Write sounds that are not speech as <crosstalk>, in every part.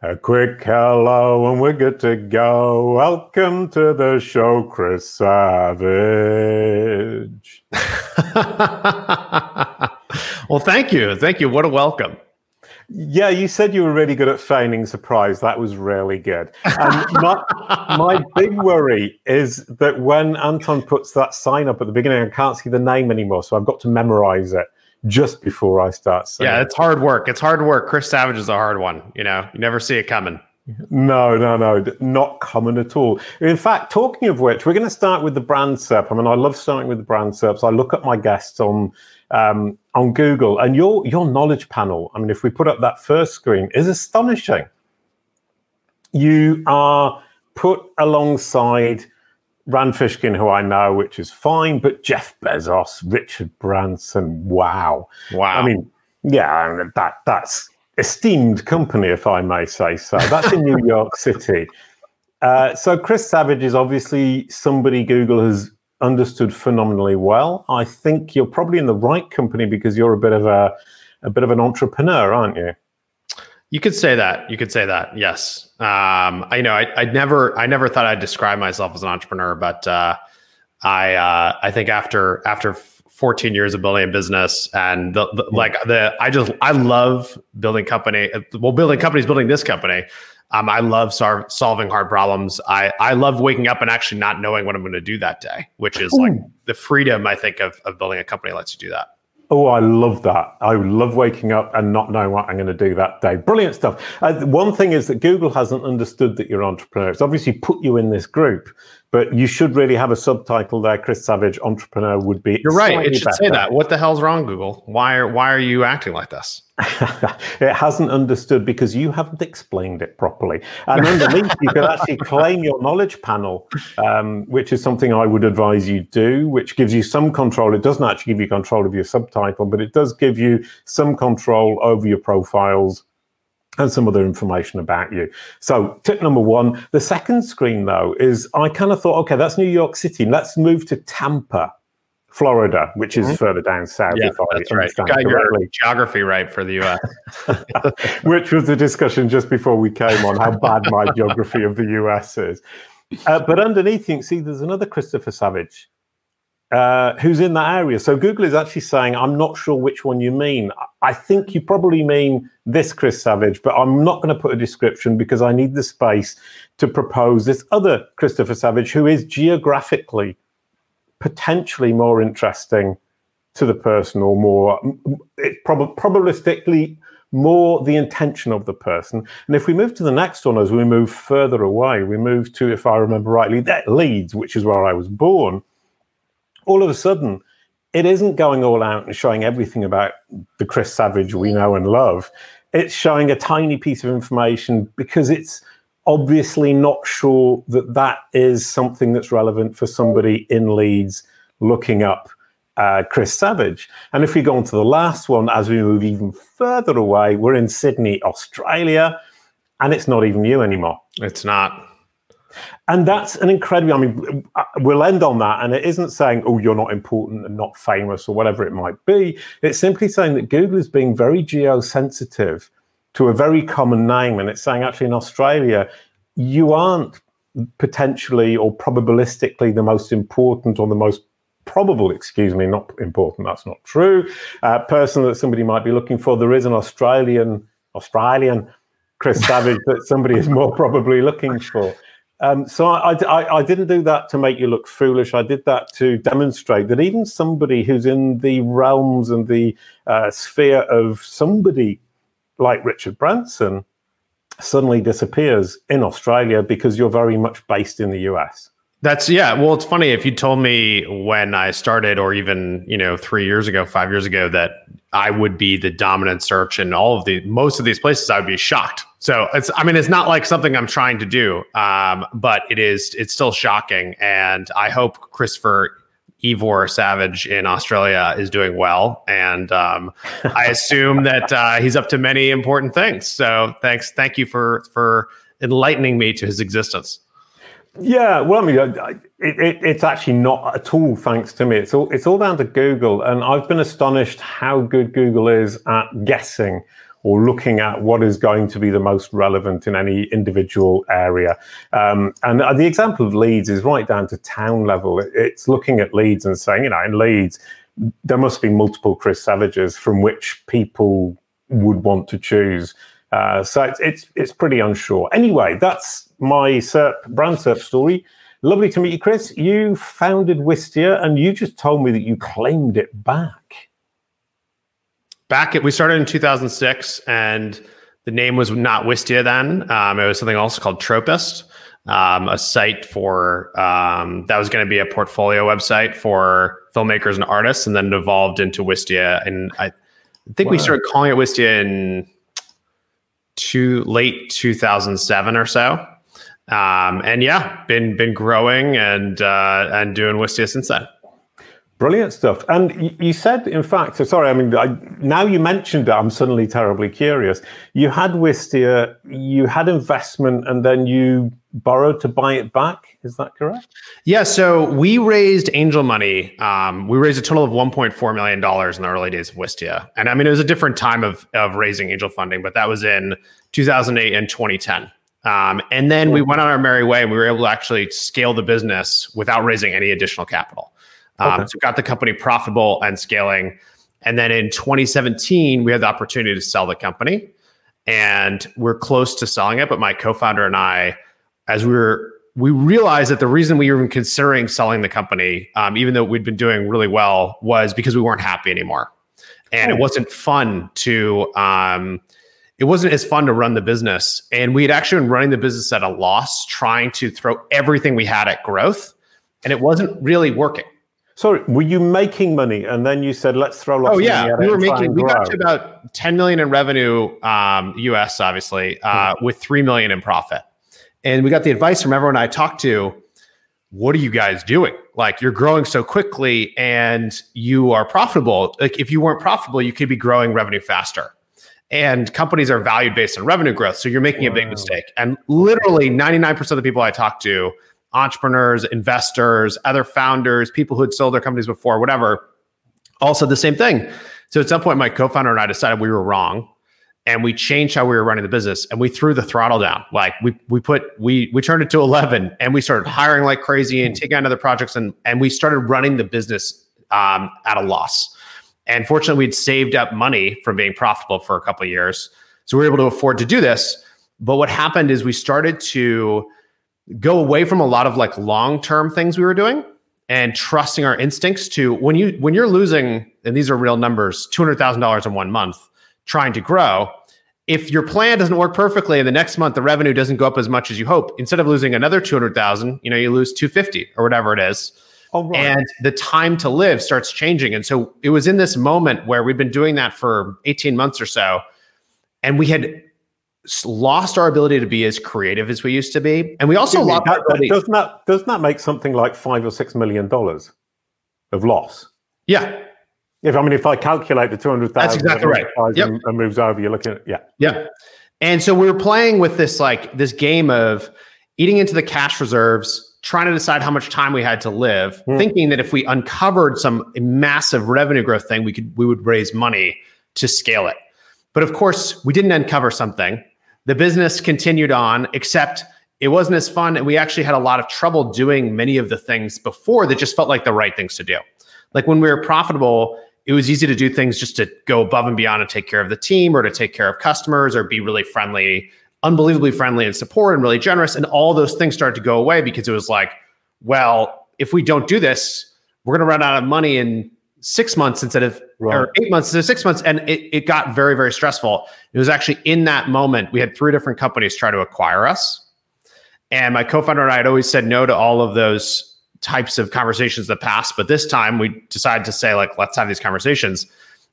A quick hello and we're good to go. Welcome to the show, Chris Savage. <laughs> well, thank you. Thank you. What a welcome. Yeah, you said you were really good at feigning surprise. That was really good. And my, my big worry is that when Anton puts that sign up at the beginning, I can't see the name anymore. So I've got to memorize it just before I start saying Yeah, it's hard work. It's hard work. Chris Savage is a hard one. You know, you never see it coming. No, no, no, not common at all. In fact, talking of which, we're going to start with the brand SERP. I mean, I love starting with the brand SERPs. I look at my guests on um, on Google, and your your knowledge panel. I mean, if we put up that first screen, is astonishing. You are put alongside Rand Fishkin, who I know, which is fine, but Jeff Bezos, Richard Branson, wow, wow. I mean, yeah, that that's esteemed company, if I may say so. That's in New <laughs> York City. Uh, so Chris Savage is obviously somebody Google has understood phenomenally well. I think you're probably in the right company because you're a bit of a a bit of an entrepreneur, aren't you? You could say that. You could say that. Yes. Um, I know. I, I never. I never thought I'd describe myself as an entrepreneur, but uh, I. Uh, I think after after 14 years of building a business and the, the, like the I just I love building company. Well, building companies, building this company. Um, I love sol- solving hard problems. I, I love waking up and actually not knowing what I'm going to do that day, which is like the freedom I think of, of building a company lets you do that. Oh, I love that. I love waking up and not knowing what I'm going to do that day. Brilliant stuff. Uh, one thing is that Google hasn't understood that you're an entrepreneur. It's obviously put you in this group, but you should really have a subtitle there. Chris Savage, entrepreneur, would be. You're right. It should better. say that. What the hell's wrong, Google? Why are Why are you acting like this? <laughs> it hasn't understood because you haven't explained it properly. And underneath, you can actually <laughs> claim your knowledge panel, um, which is something I would advise you do, which gives you some control. It doesn't actually give you control of your subtitle, but it does give you some control over your profiles and some other information about you. So, tip number one. The second screen, though, is I kind of thought, okay, that's New York City. Let's move to Tampa. Florida, which is mm-hmm. further down south. Yeah, that's right. You got correctly. your geography right for the U.S. <laughs> which was the discussion just before we came on how bad my <laughs> geography of the U.S. is. Uh, but underneath, you can see there's another Christopher Savage uh, who's in that area. So Google is actually saying, I'm not sure which one you mean. I think you probably mean this Chris Savage, but I'm not going to put a description because I need the space to propose this other Christopher Savage who is geographically potentially more interesting to the person or more it prob- probabilistically more the intention of the person. And if we move to the next one, as we move further away, we move to, if I remember rightly, that Leeds, which is where I was born. All of a sudden, it isn't going all out and showing everything about the Chris Savage we know and love. It's showing a tiny piece of information because it's obviously not sure that that is something that's relevant for somebody in Leeds looking up uh, Chris Savage. And if we go on to the last one, as we move even further away, we're in Sydney, Australia, and it's not even you anymore. It's not. And that's an incredible. I mean, uh, we'll end on that. And it isn't saying, oh, you're not important and not famous or whatever it might be. It's simply saying that Google is being very geosensitive to a very common name. And it's saying actually in Australia, you aren't potentially or probabilistically the most important or the most probable, excuse me, not important, that's not true, uh, person that somebody might be looking for. There is an Australian, Australian Chris Savage that somebody is more probably looking for. Um, so I, I, I, didn't do that to make you look foolish. I did that to demonstrate that even somebody who's in the realms and the uh, sphere of somebody like Richard Branson suddenly disappears in Australia because you're very much based in the US. That's yeah. Well, it's funny if you told me when I started, or even you know three years ago, five years ago, that I would be the dominant search in all of the most of these places, I would be shocked. So it's I mean it's not like something I'm trying to do, um, but it is it's still shocking, and I hope Christopher Ivor Savage in Australia is doing well, and um, I <laughs> assume that uh, he's up to many important things. So thanks, thank you for for enlightening me to his existence. Yeah, well, I mean, it, it, it's actually not at all thanks to me. It's all it's all down to Google, and I've been astonished how good Google is at guessing or looking at what is going to be the most relevant in any individual area. Um, and the example of Leeds is right down to town level. It's looking at Leeds and saying, you know, in Leeds, there must be multiple Chris Savages from which people would want to choose. Uh, so it's, it's it's pretty unsure. Anyway, that's my SERP brand SERP story. Lovely to meet you, Chris. You founded Wistia, and you just told me that you claimed it back. Back at we started in 2006, and the name was not Wistia then. Um, it was something else called Tropist, um, a site for um, that was going to be a portfolio website for filmmakers and artists, and then it evolved into Wistia. And I think wow. we started calling it Wistia in two late 2007 or so. Um, and yeah, been been growing and uh, and doing Wistia since then. Brilliant stuff. And you said, in fact, sorry, I mean, I, now you mentioned it, I'm suddenly terribly curious. You had Wistia, you had investment, and then you borrowed to buy it back. Is that correct? Yeah. So we raised angel money. Um, we raised a total of $1.4 million in the early days of Wistia. And I mean, it was a different time of, of raising angel funding, but that was in 2008 and 2010. Um, and then we went on our merry way and we were able to actually scale the business without raising any additional capital. Um, okay. So got the company profitable and scaling. And then in 2017, we had the opportunity to sell the company, and we're close to selling it. But my co-founder and I, as we were, we realized that the reason we were even considering selling the company, um, even though we'd been doing really well, was because we weren't happy anymore, and oh. it wasn't fun to. Um, it wasn't as fun to run the business, and we had actually been running the business at a loss, trying to throw everything we had at growth, and it wasn't really working. Sorry, were you making money and then you said, let's throw lots of money at it. oh, yeah. we were making, we got to about 10 million in revenue, um, US, obviously, uh, mm-hmm. with 3 million in profit. And we got the advice from everyone I talked to what are you guys doing? Like you're growing so quickly and you are profitable. Like if you weren't profitable, you could be growing revenue faster. And companies are valued based on revenue growth. So you're making wow. a big mistake. And literally 99% of the people I talked to entrepreneurs, investors, other founders, people who had sold their companies before, whatever, all said the same thing. So at some point, my co-founder and I decided we were wrong, and we changed how we were running the business, and we threw the throttle down. Like we we put we we turned it to eleven, and we started hiring like crazy and taking on other projects, and and we started running the business um, at a loss. And fortunately, we'd saved up money from being profitable for a couple of years, so we were able to afford to do this. But what happened is we started to go away from a lot of like long-term things we were doing and trusting our instincts to when you when you're losing and these are real numbers $200,000 in one month trying to grow if your plan doesn't work perfectly and the next month the revenue doesn't go up as much as you hope instead of losing another 200,000 you know you lose 250 or whatever it is oh, right. and the time to live starts changing and so it was in this moment where we've been doing that for 18 months or so and we had lost our ability to be as creative as we used to be, and we also lost that, ability- Doesn't that doesn't that make something like five or six million dollars of loss? Yeah. If I mean, if I calculate the two hundred thousand, that's exactly right. Yep. And, and moves over, you're looking at yeah, yeah. And so we were playing with this like this game of eating into the cash reserves, trying to decide how much time we had to live, mm. thinking that if we uncovered some massive revenue growth thing, we could we would raise money to scale it. But of course, we didn't uncover something the business continued on, except it wasn't as fun. And we actually had a lot of trouble doing many of the things before that just felt like the right things to do. Like when we were profitable, it was easy to do things just to go above and beyond and take care of the team or to take care of customers or be really friendly, unbelievably friendly and support and really generous. And all those things started to go away because it was like, well, if we don't do this, we're going to run out of money in six months instead of right. or eight months instead of six months. And it, it got very, very stressful. It was actually in that moment, we had three different companies try to acquire us. And my co-founder and I had always said no to all of those types of conversations in the past. But this time we decided to say, like, let's have these conversations.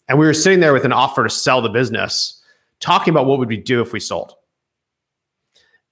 And we were sitting there with an offer to sell the business, talking about what would we do if we sold.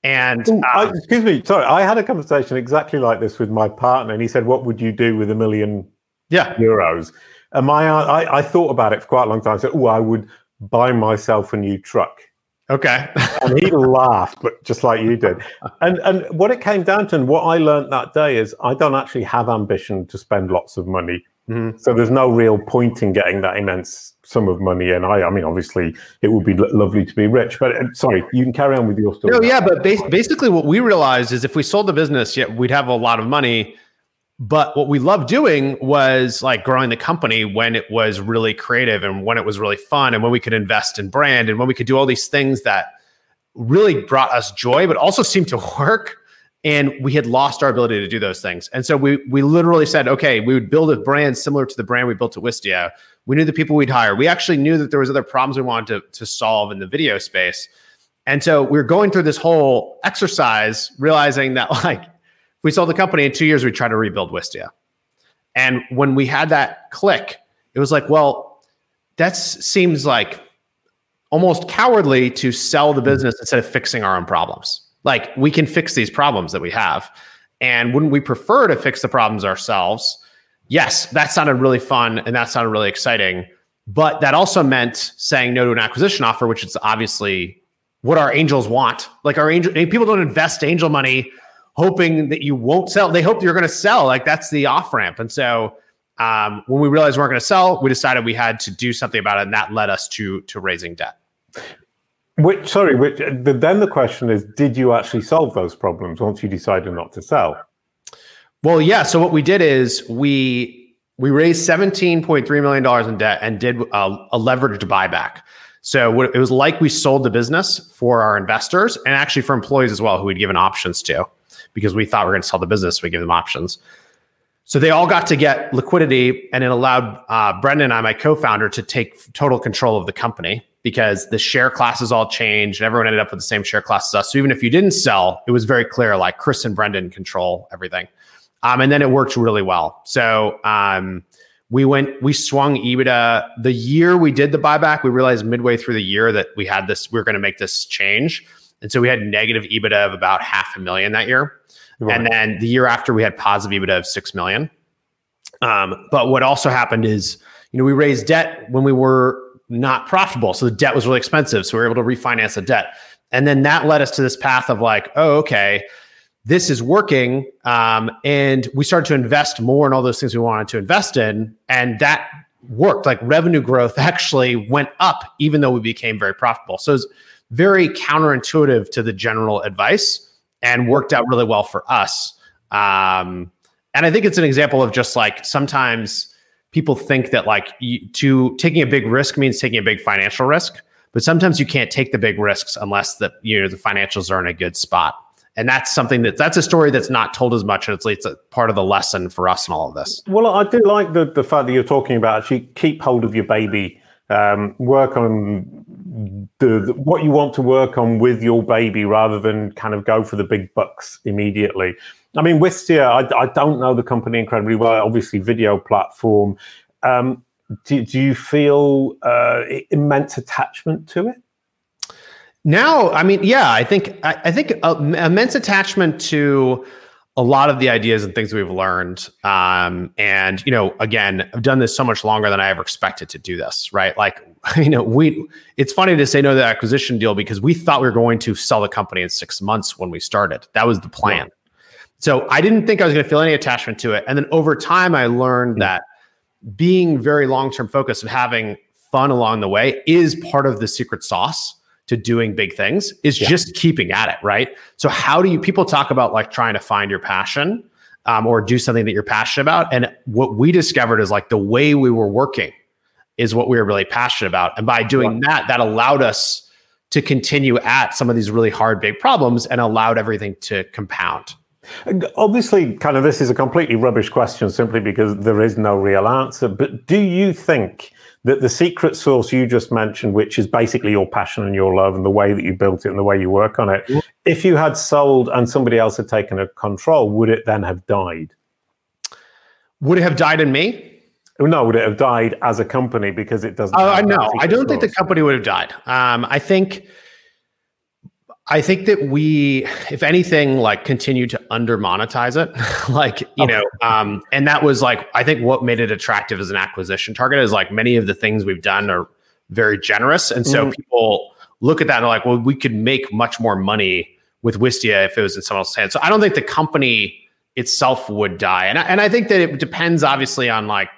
And um, I, excuse me, sorry, I had a conversation exactly like this with my partner, and he said, "What would you do with a million yeah. euros. And my, I, I thought about it for quite a long time. I said, oh, I would buy myself a new truck. Okay. and he <laughs> laughed, but just like you did. And and what it came down to, and what I learned that day is, I don't actually have ambition to spend lots of money. Mm-hmm. So there's no real point in getting that immense sum of money. And I, I mean, obviously, it would be lo- lovely to be rich. But uh, sorry, you can carry on with your story. No, yeah, but bas- basically, what we realized is if we sold the business, yeah, we'd have a lot of money. But what we loved doing was like growing the company when it was really creative and when it was really fun and when we could invest in brand and when we could do all these things that really brought us joy, but also seemed to work and we had lost our ability to do those things. And so we we literally said, okay, we would build a brand similar to the brand we built at Wistia. We knew the people we'd hire. We actually knew that there was other problems we wanted to, to solve in the video space. And so we are going through this whole exercise, realizing that <laughs> like we sold the company in two years, we tried to rebuild Wistia. And when we had that click, it was like, well, that seems like almost cowardly to sell the business instead of fixing our own problems. Like we can fix these problems that we have. And wouldn't we prefer to fix the problems ourselves? Yes, that sounded really fun and that sounded really exciting. But that also meant saying no to an acquisition offer, which is obviously what our angels want. Like our angel people don't invest angel money hoping that you won't sell. They hope you're going to sell. Like that's the off ramp. And so um, when we realized we weren't going to sell, we decided we had to do something about it, and that led us to to raising debt. Which, sorry, which, then the question is, did you actually solve those problems once you decided not to sell? Well, yeah. So what we did is we we raised seventeen point three million dollars in debt and did a, a leveraged buyback. So it was like we sold the business for our investors and actually for employees as well, who we'd given options to, because we thought we are going to sell the business. We give them options. So they all got to get liquidity, and it allowed uh, Brendan and I, my co-founder, to take total control of the company because the share classes all changed and everyone ended up with the same share class as us. So even if you didn't sell, it was very clear like Chris and Brendan control everything. Um, and then it worked really well. So um, we went, we swung EBITDA the year we did the buyback. We realized midway through the year that we had this, we were going to make this change. And so we had negative EBITDA of about half a million that year. Right. And then the year after, we had positive EBITDA of six million. Um, but what also happened is, you know, we raised debt when we were not profitable. So the debt was really expensive. So we were able to refinance the debt. And then that led us to this path of like, oh, okay, this is working. Um, and we started to invest more in all those things we wanted to invest in. And that worked. Like revenue growth <laughs> actually went up, even though we became very profitable. So it's very counterintuitive to the general advice and worked out really well for us. Um, and I think it's an example of just like sometimes people think that like you, to taking a big risk means taking a big financial risk, but sometimes you can't take the big risks unless the you know the financials are in a good spot. And that's something that that's a story that's not told as much. And it's, it's a part of the lesson for us in all of this. Well, I do like the, the fact that you're talking about actually keep hold of your baby, um, work on the, the, what you want to work on with your baby rather than kind of go for the big bucks immediately. I mean, Wistia, I, I don't know the company incredibly well. Obviously, video platform. Um, do, do you feel uh, immense attachment to it? Now, I mean, yeah, I think I, I think a, immense attachment to a lot of the ideas and things we've learned. Um, and you know, again, I've done this so much longer than I ever expected to do this. Right? Like, <laughs> you know, we. It's funny to say no to the acquisition deal because we thought we were going to sell the company in six months when we started. That was the plan. Yeah. So I didn't think I was going to feel any attachment to it. And then over time, I learned mm-hmm. that being very long term focused and having fun along the way is part of the secret sauce to doing big things is yeah. just keeping at it right? So how do you people talk about like trying to find your passion um, or do something that you're passionate about. And what we discovered is like the way we were working is what we were really passionate about. And by doing that that allowed us to continue at some of these really hard big problems and allowed everything to compound. Obviously, kind of this is a completely rubbish question simply because there is no real answer. But do you think that the secret source you just mentioned, which is basically your passion and your love and the way that you built it and the way you work on it, if you had sold and somebody else had taken a control, would it then have died? Would it have died in me? No, would it have died as a company because it doesn't? Oh, I know. I don't sauce? think the company would have died. Um, I think I think that we, if anything, like continue to under monetize it. <laughs> like, you okay. know, um, and that was like, I think what made it attractive as an acquisition target is like many of the things we've done are very generous. And so mm. people look at that and are like, well, we could make much more money with Wistia if it was in someone else's hands. So I don't think the company itself would die. And I, and I think that it depends obviously on like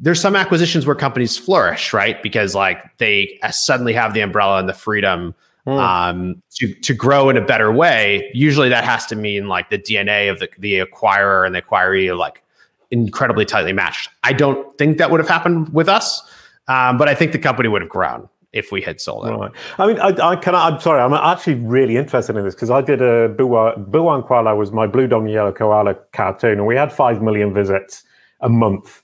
there's some acquisitions where companies flourish, right? Because like they suddenly have the umbrella and the freedom mm. um, to to grow in a better way. Usually, that has to mean like the DNA of the the acquirer and the acquiree are like incredibly tightly matched. I don't think that would have happened with us, um, but I think the company would have grown if we had sold it. Right. I mean, I, I can. I'm sorry. I'm actually really interested in this because I did a Boowa and Kwala was my blue dog and yellow koala cartoon, and we had five million visits a month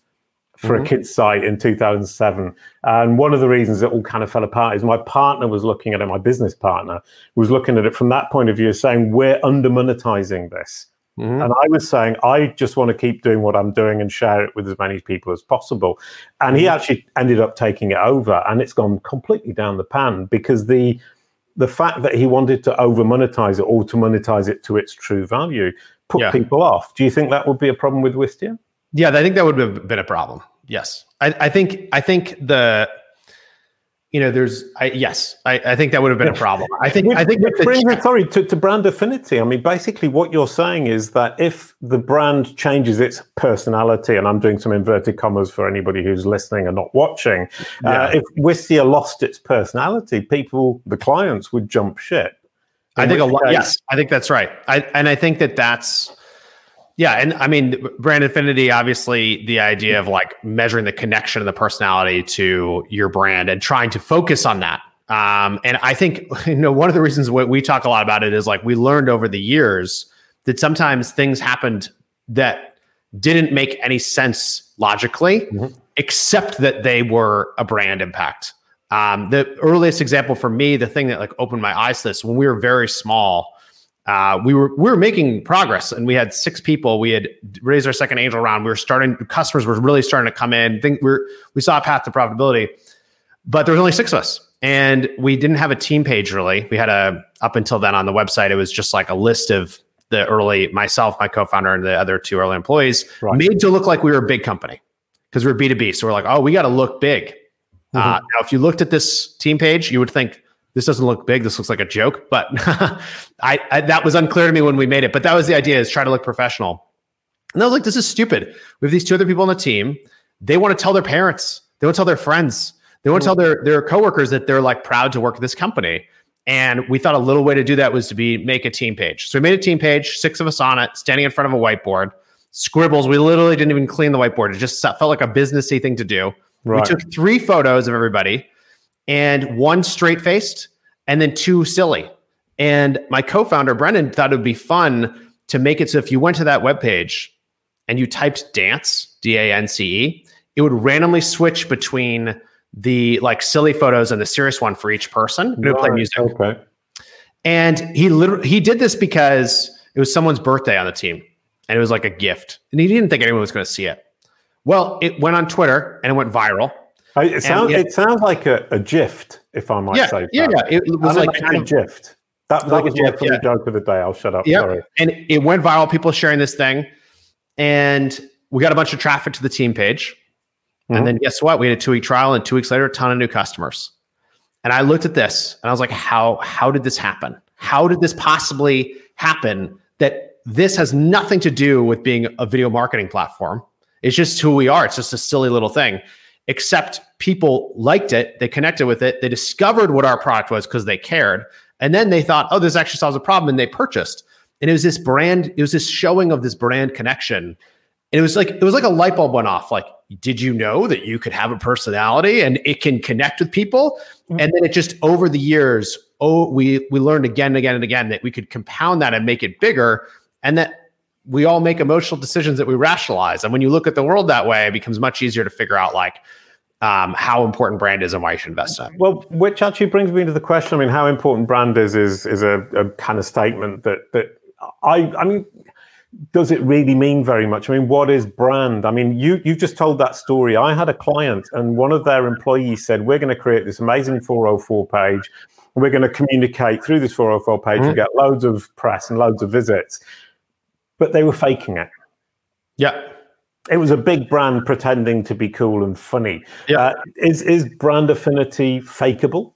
for mm-hmm. a kids site in 2007 and one of the reasons it all kind of fell apart is my partner was looking at it my business partner was looking at it from that point of view saying we're under monetizing this mm-hmm. and i was saying i just want to keep doing what i'm doing and share it with as many people as possible and mm-hmm. he actually ended up taking it over and it's gone completely down the pan because the the fact that he wanted to over monetize it or to monetize it to its true value put yeah. people off do you think that would be a problem with wistia yeah, I think that would have been a problem. Yes, I, I think I think the you know there's I, yes I, I think that would have been a problem. I think which, I think brings me sorry to, to brand affinity. I mean, basically, what you're saying is that if the brand changes its personality, and I'm doing some inverted commas for anybody who's listening and not watching, uh, yeah. uh, if Wistia lost its personality, people, the clients, would jump ship. I think a lot. Yes, I think that's right. I and I think that that's yeah, and I mean, brand affinity, obviously, the idea of like measuring the connection and the personality to your brand and trying to focus on that. Um, and I think <laughs> you know one of the reasons what we talk a lot about it is like we learned over the years that sometimes things happened that didn't make any sense logically, mm-hmm. except that they were a brand impact. Um, the earliest example for me, the thing that like opened my eyes to this, when we were very small uh, we were we were making progress and we had six people. We had raised our second angel round. We were starting customers were really starting to come in. Think we we saw a path to profitability but there was only six of us and we didn't have a team page really. We had a up until then on the website it was just like a list of the early myself my co-founder and the other two early employees right. made to look like we were a big company because we we're b2b so we're like oh we got to look big. Mm-hmm. uh, now if you looked at this team page you would think this doesn't look big. This looks like a joke, but <laughs> I, I, that was unclear to me when we made it. But that was the idea: is try to look professional. And I was like, this is stupid. We have these two other people on the team. They want to tell their parents. They want to tell their friends. They want to tell their their coworkers that they're like proud to work at this company. And we thought a little way to do that was to be make a team page. So we made a team page, six of us on it, standing in front of a whiteboard. Scribbles. We literally didn't even clean the whiteboard. It just felt like a businessy thing to do. Right. We took three photos of everybody and one straight faced and then two silly. And my co-founder Brendan thought it would be fun to make it so if you went to that webpage and you typed dance, D-A-N-C-E, it would randomly switch between the like silly photos and the serious one for each person. It would play music. Okay. And he literally he did this because it was someone's birthday on the team and it was like a gift. And he didn't think anyone was going to see it. Well, it went on Twitter and it went viral. It sounds it sounds like a, a gift, if I might yeah, say. Yeah, yeah, it was like kind of, gift. That, that like was my yeah. joke of the day. I'll shut up. Yeah, Sorry. and it went viral. People sharing this thing, and we got a bunch of traffic to the team page. Mm-hmm. And then guess what? We had a two week trial, and two weeks later, a ton of new customers. And I looked at this, and I was like, "How? How did this happen? How did this possibly happen? That this has nothing to do with being a video marketing platform. It's just who we are. It's just a silly little thing." Except people liked it, they connected with it, they discovered what our product was because they cared. And then they thought, oh, this actually solves a problem, and they purchased. And it was this brand, it was this showing of this brand connection. And it was like, it was like a light bulb went off. Like, did you know that you could have a personality and it can connect with people? Mm-hmm. And then it just over the years, oh, we we learned again and again and again that we could compound that and make it bigger. And that we all make emotional decisions that we rationalize. And when you look at the world that way, it becomes much easier to figure out like um, how important brand is and why you should invest in it. Well, which actually brings me to the question. I mean, how important brand is is is a, a kind of statement that that I I mean does it really mean very much? I mean, what is brand? I mean, you you just told that story. I had a client, and one of their employees said, "We're going to create this amazing 404 page. We're going to communicate through this 404 page mm. and get loads of press and loads of visits." But they were faking it. Yeah. It was a big brand pretending to be cool and funny. Yeah. Uh, is is brand affinity fakeable?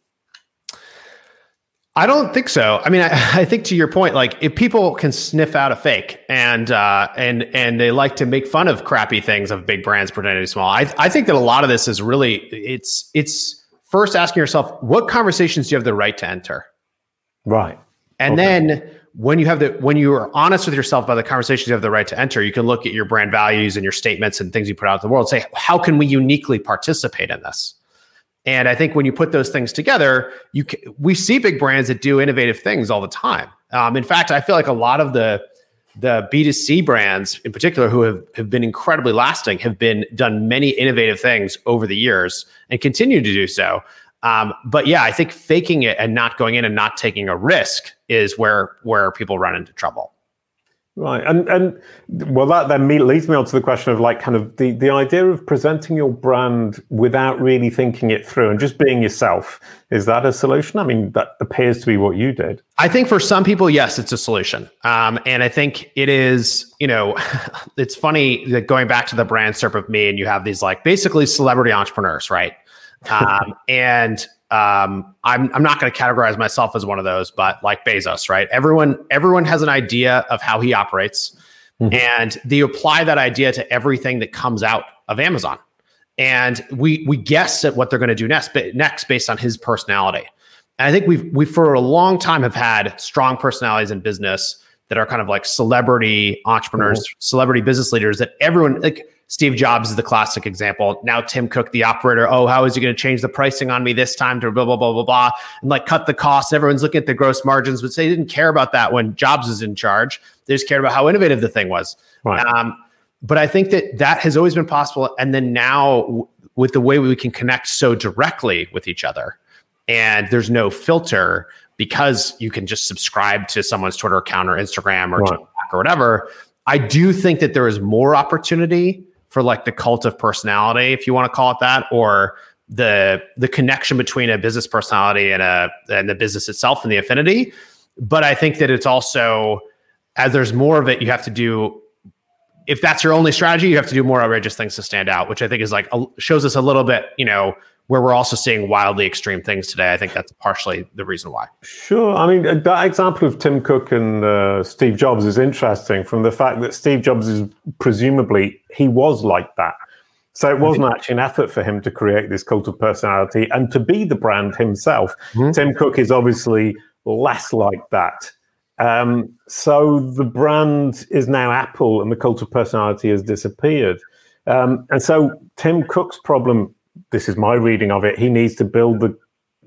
I don't think so. I mean, I, <laughs> I, think to your point, like if people can sniff out a fake and uh, and and they like to make fun of crappy things of big brands pretending to be small, I I think that a lot of this is really it's it's first asking yourself what conversations do you have the right to enter, right, and okay. then when you have the when you are honest with yourself about the conversations you have the right to enter, you can look at your brand values and your statements and things you put out in the world. Say how can we uniquely participate in this? And I think when you put those things together, you can, we see big brands that do innovative things all the time. Um, in fact, I feel like a lot of the the B2C brands in particular who have, have been incredibly lasting have been done many innovative things over the years and continue to do so. Um, but yeah, I think faking it and not going in and not taking a risk is where where people run into trouble. Right, and and well, that then leads me on to the question of like kind of the the idea of presenting your brand without really thinking it through and just being yourself. Is that a solution? I mean, that appears to be what you did. I think for some people, yes, it's a solution, um, and I think it is. You know, <laughs> it's funny that going back to the brand SERP of me, and you have these like basically celebrity entrepreneurs, right? Um, and um, I'm I'm not going to categorize myself as one of those, but like Bezos, right? Everyone everyone has an idea of how he operates, mm-hmm. and they apply that idea to everything that comes out of Amazon. And we we guess at what they're going to do next, but next based on his personality. And I think we've we for a long time have had strong personalities in business that are kind of like celebrity entrepreneurs, mm-hmm. celebrity business leaders that everyone like Steve Jobs is the classic example. Now Tim Cook, the operator, oh, how is he going to change the pricing on me this time to blah blah blah blah blah, and like cut the costs. Everyone's looking at the gross margins, but they didn't care about that when Jobs was in charge. They just cared about how innovative the thing was. Right. Um, but I think that that has always been possible, and then now w- with the way we can connect so directly with each other, and there's no filter because you can just subscribe to someone's Twitter account or Instagram or right. or whatever. I do think that there is more opportunity for like the cult of personality, if you want to call it that, or the the connection between a business personality and a and the business itself and the affinity. But I think that it's also as there's more of it, you have to do. If that's your only strategy, you have to do more outrageous things to stand out, which I think is like shows us a little bit, you know, where we're also seeing wildly extreme things today. I think that's partially the reason why. Sure. I mean, uh, that example of Tim Cook and uh, Steve Jobs is interesting from the fact that Steve Jobs is presumably, he was like that. So it wasn't <laughs> actually an effort for him to create this cult of personality and to be the brand himself. Mm-hmm. Tim Cook is obviously less like that. Um, so the brand is now Apple and the cult of personality has disappeared. Um, and so Tim Cook's problem this is my reading of it. He needs to build the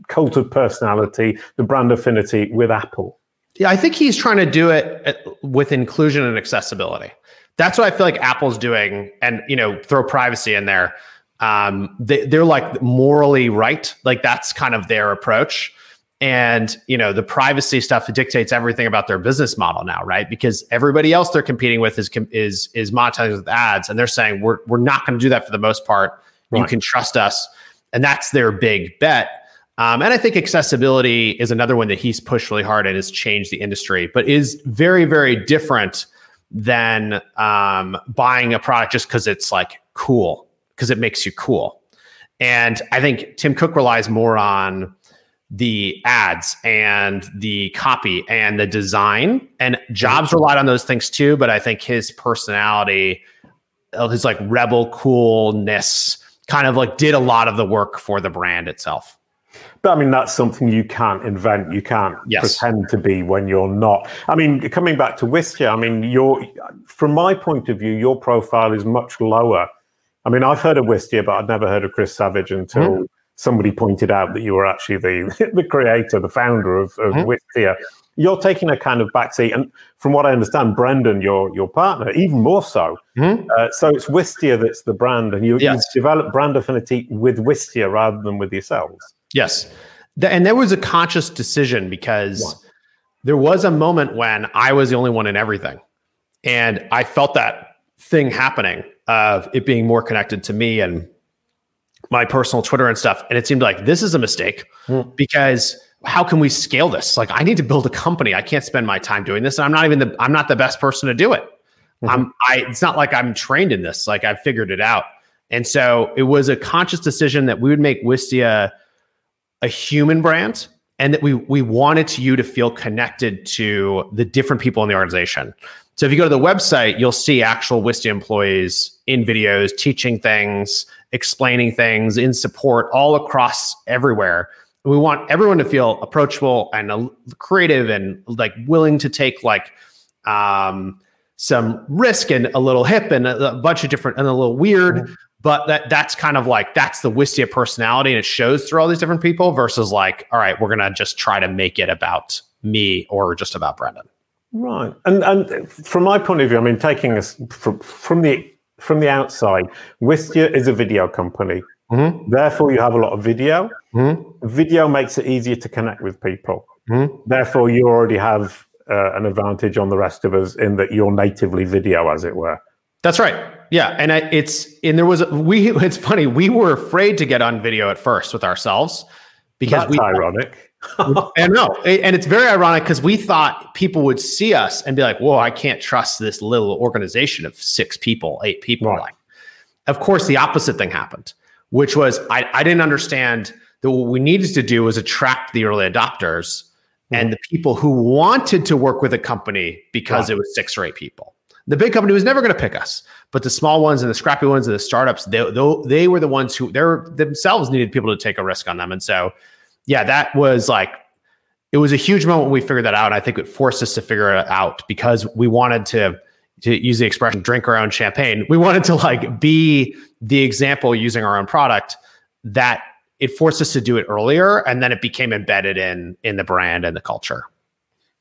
cult of personality, the brand affinity with Apple. Yeah, I think he's trying to do it with inclusion and accessibility. That's what I feel like Apple's doing, and you know, throw privacy in there. Um, they, they're like morally right, like that's kind of their approach. And you know, the privacy stuff dictates everything about their business model now, right? Because everybody else they're competing with is is is monetizing with ads, and they're saying we're we're not going to do that for the most part Right. You can trust us. And that's their big bet. Um, and I think accessibility is another one that he's pushed really hard and has changed the industry, but is very, very different than um, buying a product just because it's like cool, because it makes you cool. And I think Tim Cook relies more on the ads and the copy and the design. And Jobs relied on those things too, but I think his personality, his like rebel coolness, kind of like did a lot of the work for the brand itself. But I mean, that's something you can't invent. You can't yes. pretend to be when you're not. I mean, coming back to Wistia, I mean, your from my point of view, your profile is much lower. I mean, I've heard of Wistia, but I'd never heard of Chris Savage until mm-hmm. Somebody pointed out that you were actually the <laughs> the creator, the founder of, of mm-hmm. Wistia you're taking a kind of backseat. And from what I understand, Brendan, your your partner, even more so. Mm-hmm. Uh, so it's Wistia that's the brand, and you, yes. you develop brand affinity with Wistia rather than with yourselves. Yes, and there was a conscious decision because there was a moment when I was the only one in everything, and I felt that thing happening of it being more connected to me and my personal Twitter and stuff. And it seemed like this is a mistake mm. because how can we scale this? Like, I need to build a company. I can't spend my time doing this. And I'm not even the, I'm not the best person to do it. Mm-hmm. I'm, I, it's not like I'm trained in this. Like I've figured it out. And so it was a conscious decision that we would make Wistia a human brand and that we we wanted you to feel connected to the different people in the organization. So if you go to the website, you'll see actual Wistia employees in videos teaching things, explaining things, in support all across everywhere. We want everyone to feel approachable and uh, creative and like willing to take like um, some risk and a little hip and a, a bunch of different and a little weird. Mm-hmm. But that that's kind of like that's the Wistia personality, and it shows through all these different people. Versus like, all right, we're gonna just try to make it about me or just about Brendan. Right, and and from my point of view, I mean, taking us from, from the from the outside, Wistia is a video company. Mm-hmm. Therefore, you have a lot of video. Mm-hmm. Video makes it easier to connect with people. Mm-hmm. Therefore, you already have uh, an advantage on the rest of us in that you're natively video, as it were. That's right. Yeah, and I, it's and there was a, we. <laughs> It's funny. We were afraid to get on video at first with ourselves because That's we ironic. And no, and it's very ironic because we thought people would see us and be like, "Whoa, I can't trust this little organization of six people, eight people." Right. Like, of course, the opposite thing happened, which was I, I didn't understand that what we needed to do was attract the early adopters mm-hmm. and the people who wanted to work with a company because right. it was six or eight people. The big company was never going to pick us, but the small ones and the scrappy ones and the startups, they, they, they were the ones who they themselves needed people to take a risk on them, and so yeah, that was like it was a huge moment when we figured that out. I think it forced us to figure it out because we wanted to to use the expression drink our own champagne. We wanted to like be the example using our own product that it forced us to do it earlier and then it became embedded in in the brand and the culture.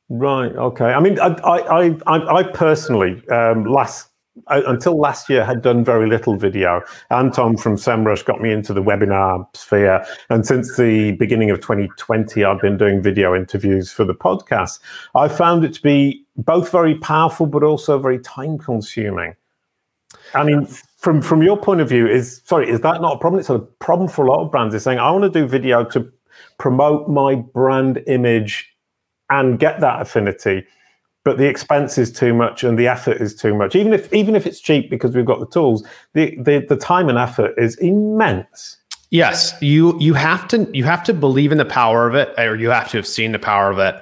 Right. Okay. I mean, I I I, I personally um, last until last year had done very little video. Anton from SEMrush got me into the webinar sphere. And since the beginning of 2020, I've been doing video interviews for the podcast. I found it to be both very powerful, but also very time consuming. I mean, from, from your point of view, is sorry, is that not a problem? It's a problem for a lot of brands. Is saying, I want to do video to promote my brand image and get that affinity but the expense is too much and the effort is too much. Even if even if it's cheap because we've got the tools, the the, the time and effort is immense. Yes, you you have to you have to believe in the power of it, or you have to have seen the power of it.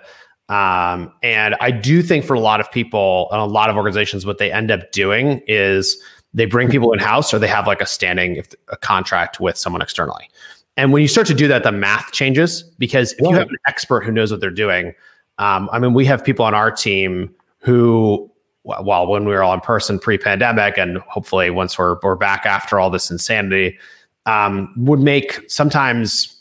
Um, and I do think for a lot of people and a lot of organizations, what they end up doing is they bring people in house or they have like a standing a contract with someone externally. And when you start to do that, the math changes because if you have an expert who knows what they're doing, um, I mean, we have people on our team who, well, when we were all in person pre-pandemic, and hopefully once we're we're back after all this insanity, um, would make sometimes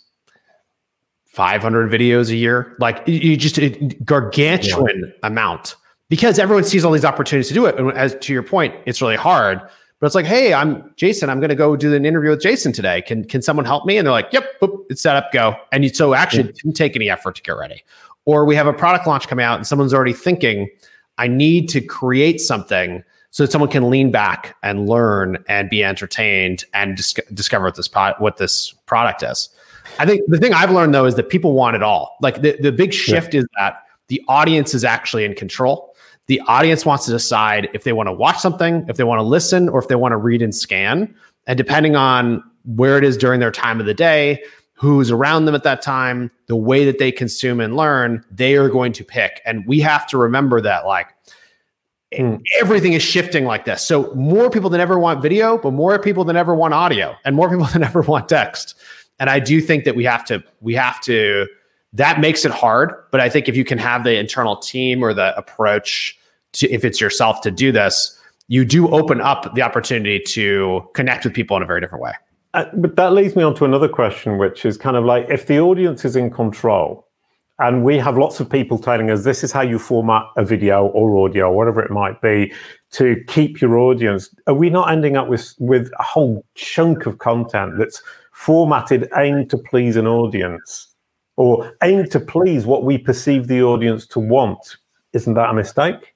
500 videos a year. Like you just a gargantuan yeah. amount because everyone sees all these opportunities to do it. And as to your point, it's really hard. But it's like, hey, I'm Jason. I'm going to go do an interview with Jason today. Can can someone help me? And they're like, yep, boop, it's set up, go. And you, so actually, yeah. didn't take any effort to get ready or we have a product launch coming out and someone's already thinking, I need to create something so that someone can lean back and learn and be entertained and dis- discover what this what this product is. I think the thing I've learned though is that people want it all. Like the, the big shift yeah. is that the audience is actually in control. The audience wants to decide if they want to watch something, if they want to listen, or if they want to read and scan. And depending on where it is during their time of the day, who's around them at that time, the way that they consume and learn, they are going to pick. And we have to remember that like mm. everything is shifting like this. So more people than ever want video, but more people than ever want audio and more people <laughs> than ever want text. And I do think that we have to we have to that makes it hard, but I think if you can have the internal team or the approach to if it's yourself to do this, you do open up the opportunity to connect with people in a very different way. Uh, but that leads me on to another question, which is kind of like if the audience is in control and we have lots of people telling us this is how you format a video or audio, or whatever it might be, to keep your audience, are we not ending up with, with a whole chunk of content that's formatted aimed to please an audience or aimed to please what we perceive the audience to want? Isn't that a mistake?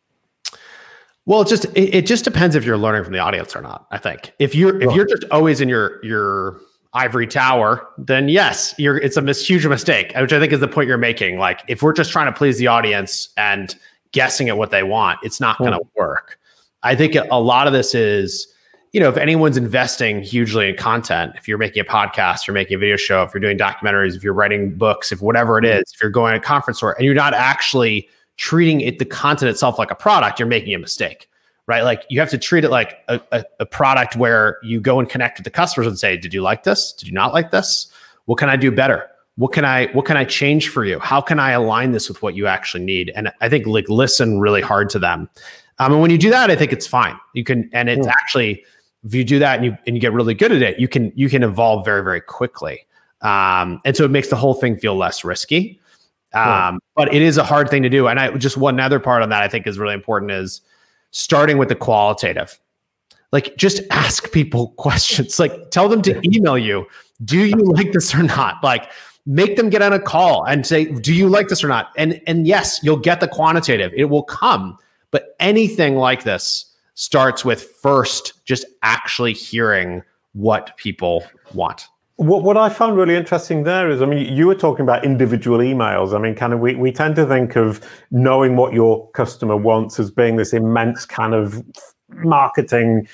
Well, it just it, it, just depends if you're learning from the audience or not. I think if you're if you're just always in your your ivory tower, then yes, you're it's a huge mistake, which I think is the point you're making. Like if we're just trying to please the audience and guessing at what they want, it's not going to work. I think a lot of this is you know, if anyone's investing hugely in content, if you're making a podcast, you're making a video show, if you're doing documentaries, if you're writing books, if whatever it mm-hmm. is, if you're going to a conference or and you're not actually treating it the content itself like a product, you're making a mistake. Right. Like you have to treat it like a, a, a product where you go and connect with the customers and say, Did you like this? Did you not like this? What can I do better? What can I what can I change for you? How can I align this with what you actually need? And I think like listen really hard to them. Um, and when you do that, I think it's fine. You can, and it's yeah. Hmm. actually if you do that and you and you get really good at it, you can you can evolve very very quickly. Um, and so it makes the whole thing feel less risky. Um, But it is a hard thing to do. And I just one other part on that I think is really important is starting with the qualitative. Like just ask people <laughs> questions. Like tell them to email you. Do you like this or not? Like make them get on a call and say, "Do you like this or not?" And and yes, you'll get the quantitative. It will come. But anything like this, starts with first just actually hearing what people want. What, what I found really interesting there is, I mean, you were talking about individual emails. I mean, kind of, we, we tend to think of knowing what your customer wants as being this immense kind of marketing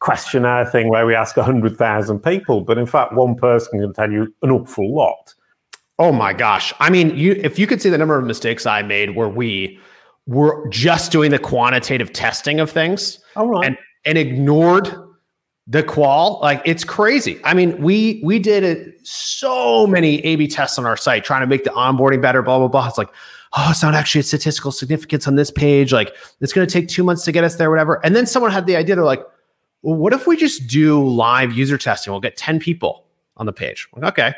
questionnaire thing where we ask 100,000 people. But in fact, one person can tell you an awful lot. Oh my gosh. I mean, you if you could see the number of mistakes I made where we were just doing the quantitative testing of things and, and ignored the qual like it's crazy. I mean we we did it, so many a b tests on our site trying to make the onboarding better blah blah blah. It's like oh it's not actually a statistical significance on this page. Like it's going to take two months to get us there whatever. And then someone had the idea they're like well, what if we just do live user testing? We'll get 10 people on the page. Like, okay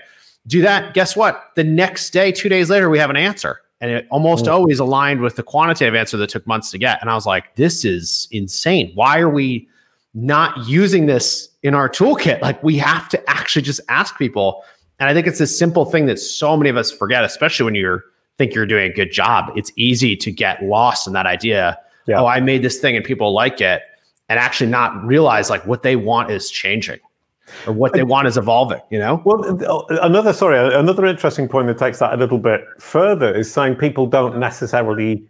do that. Guess what? The next day two days later we have an answer. And it almost mm. always aligned with the quantitative answer that took months to get. And I was like, this is insane. Why are we not using this in our toolkit? Like, we have to actually just ask people. And I think it's a simple thing that so many of us forget, especially when you think you're doing a good job. It's easy to get lost in that idea. Yeah. Oh, I made this thing and people like it, and actually not realize like what they want is changing or what they want is evolving you know well oh, another sorry another interesting point that takes that a little bit further is saying people don't necessarily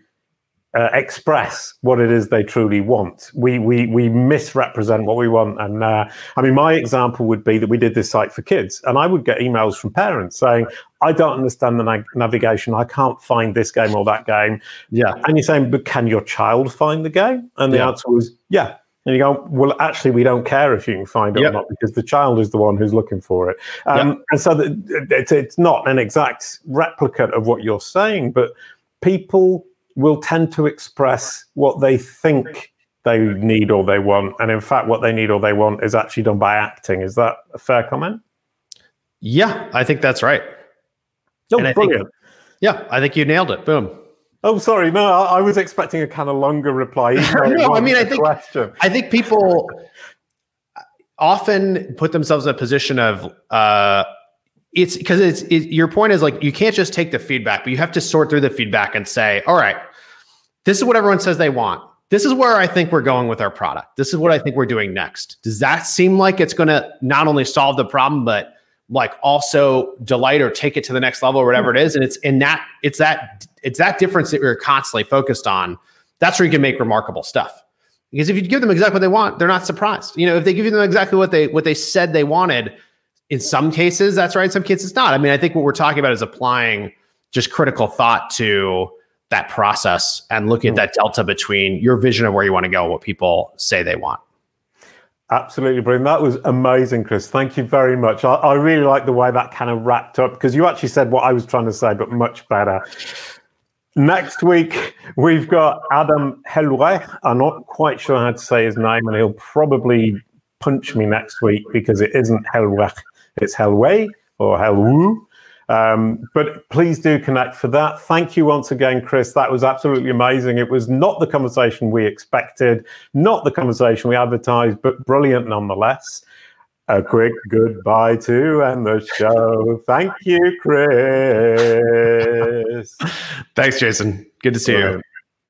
uh, express what it is they truly want. We we we misrepresent what we want, and uh, I mean, my example would be that we did this site for kids, and I would get emails from parents saying, "I don't understand the na- navigation. I can't find this game or that game." Yeah, and you're saying, "But can your child find the game?" And the yeah. answer was, "Yeah, and you go, well, actually, we don't care if you can find it yep. or not because the child is the one who's looking for it. Um, yep. And so the, it's, it's not an exact replicate of what you're saying, but people will tend to express what they think they need or they want. And in fact, what they need or they want is actually done by acting. Is that a fair comment? Yeah, I think that's right. Oh, brilliant. Think, yeah, I think you nailed it. Boom. Oh, sorry. No, I, I was expecting a kind of longer reply. <laughs> no, I mean, I think question. I think people often put themselves in a position of uh, it's because it's it, your point is like you can't just take the feedback, but you have to sort through the feedback and say, all right, this is what everyone says they want. This is where I think we're going with our product. This is what I think we're doing next. Does that seem like it's going to not only solve the problem, but like also delight or take it to the next level or whatever it is and it's in that it's that it's that difference that we're constantly focused on that's where you can make remarkable stuff because if you give them exactly what they want they're not surprised you know if they give you them exactly what they what they said they wanted in some cases that's right in some cases it's not i mean i think what we're talking about is applying just critical thought to that process and looking at hmm. that delta between your vision of where you want to go and what people say they want Absolutely brilliant. That was amazing, Chris. Thank you very much. I, I really like the way that kind of wrapped up because you actually said what I was trying to say, but much better. Next week, we've got Adam Helway. I'm not quite sure how to say his name, and he'll probably punch me next week because it isn't Helway, it's Helway or Helwu. Um, but please do connect for that. Thank you once again, Chris. That was absolutely amazing. It was not the conversation we expected, not the conversation we advertised, but brilliant nonetheless. A quick goodbye to end the show. Thank you, Chris. <laughs> Thanks, Jason. Good to see you.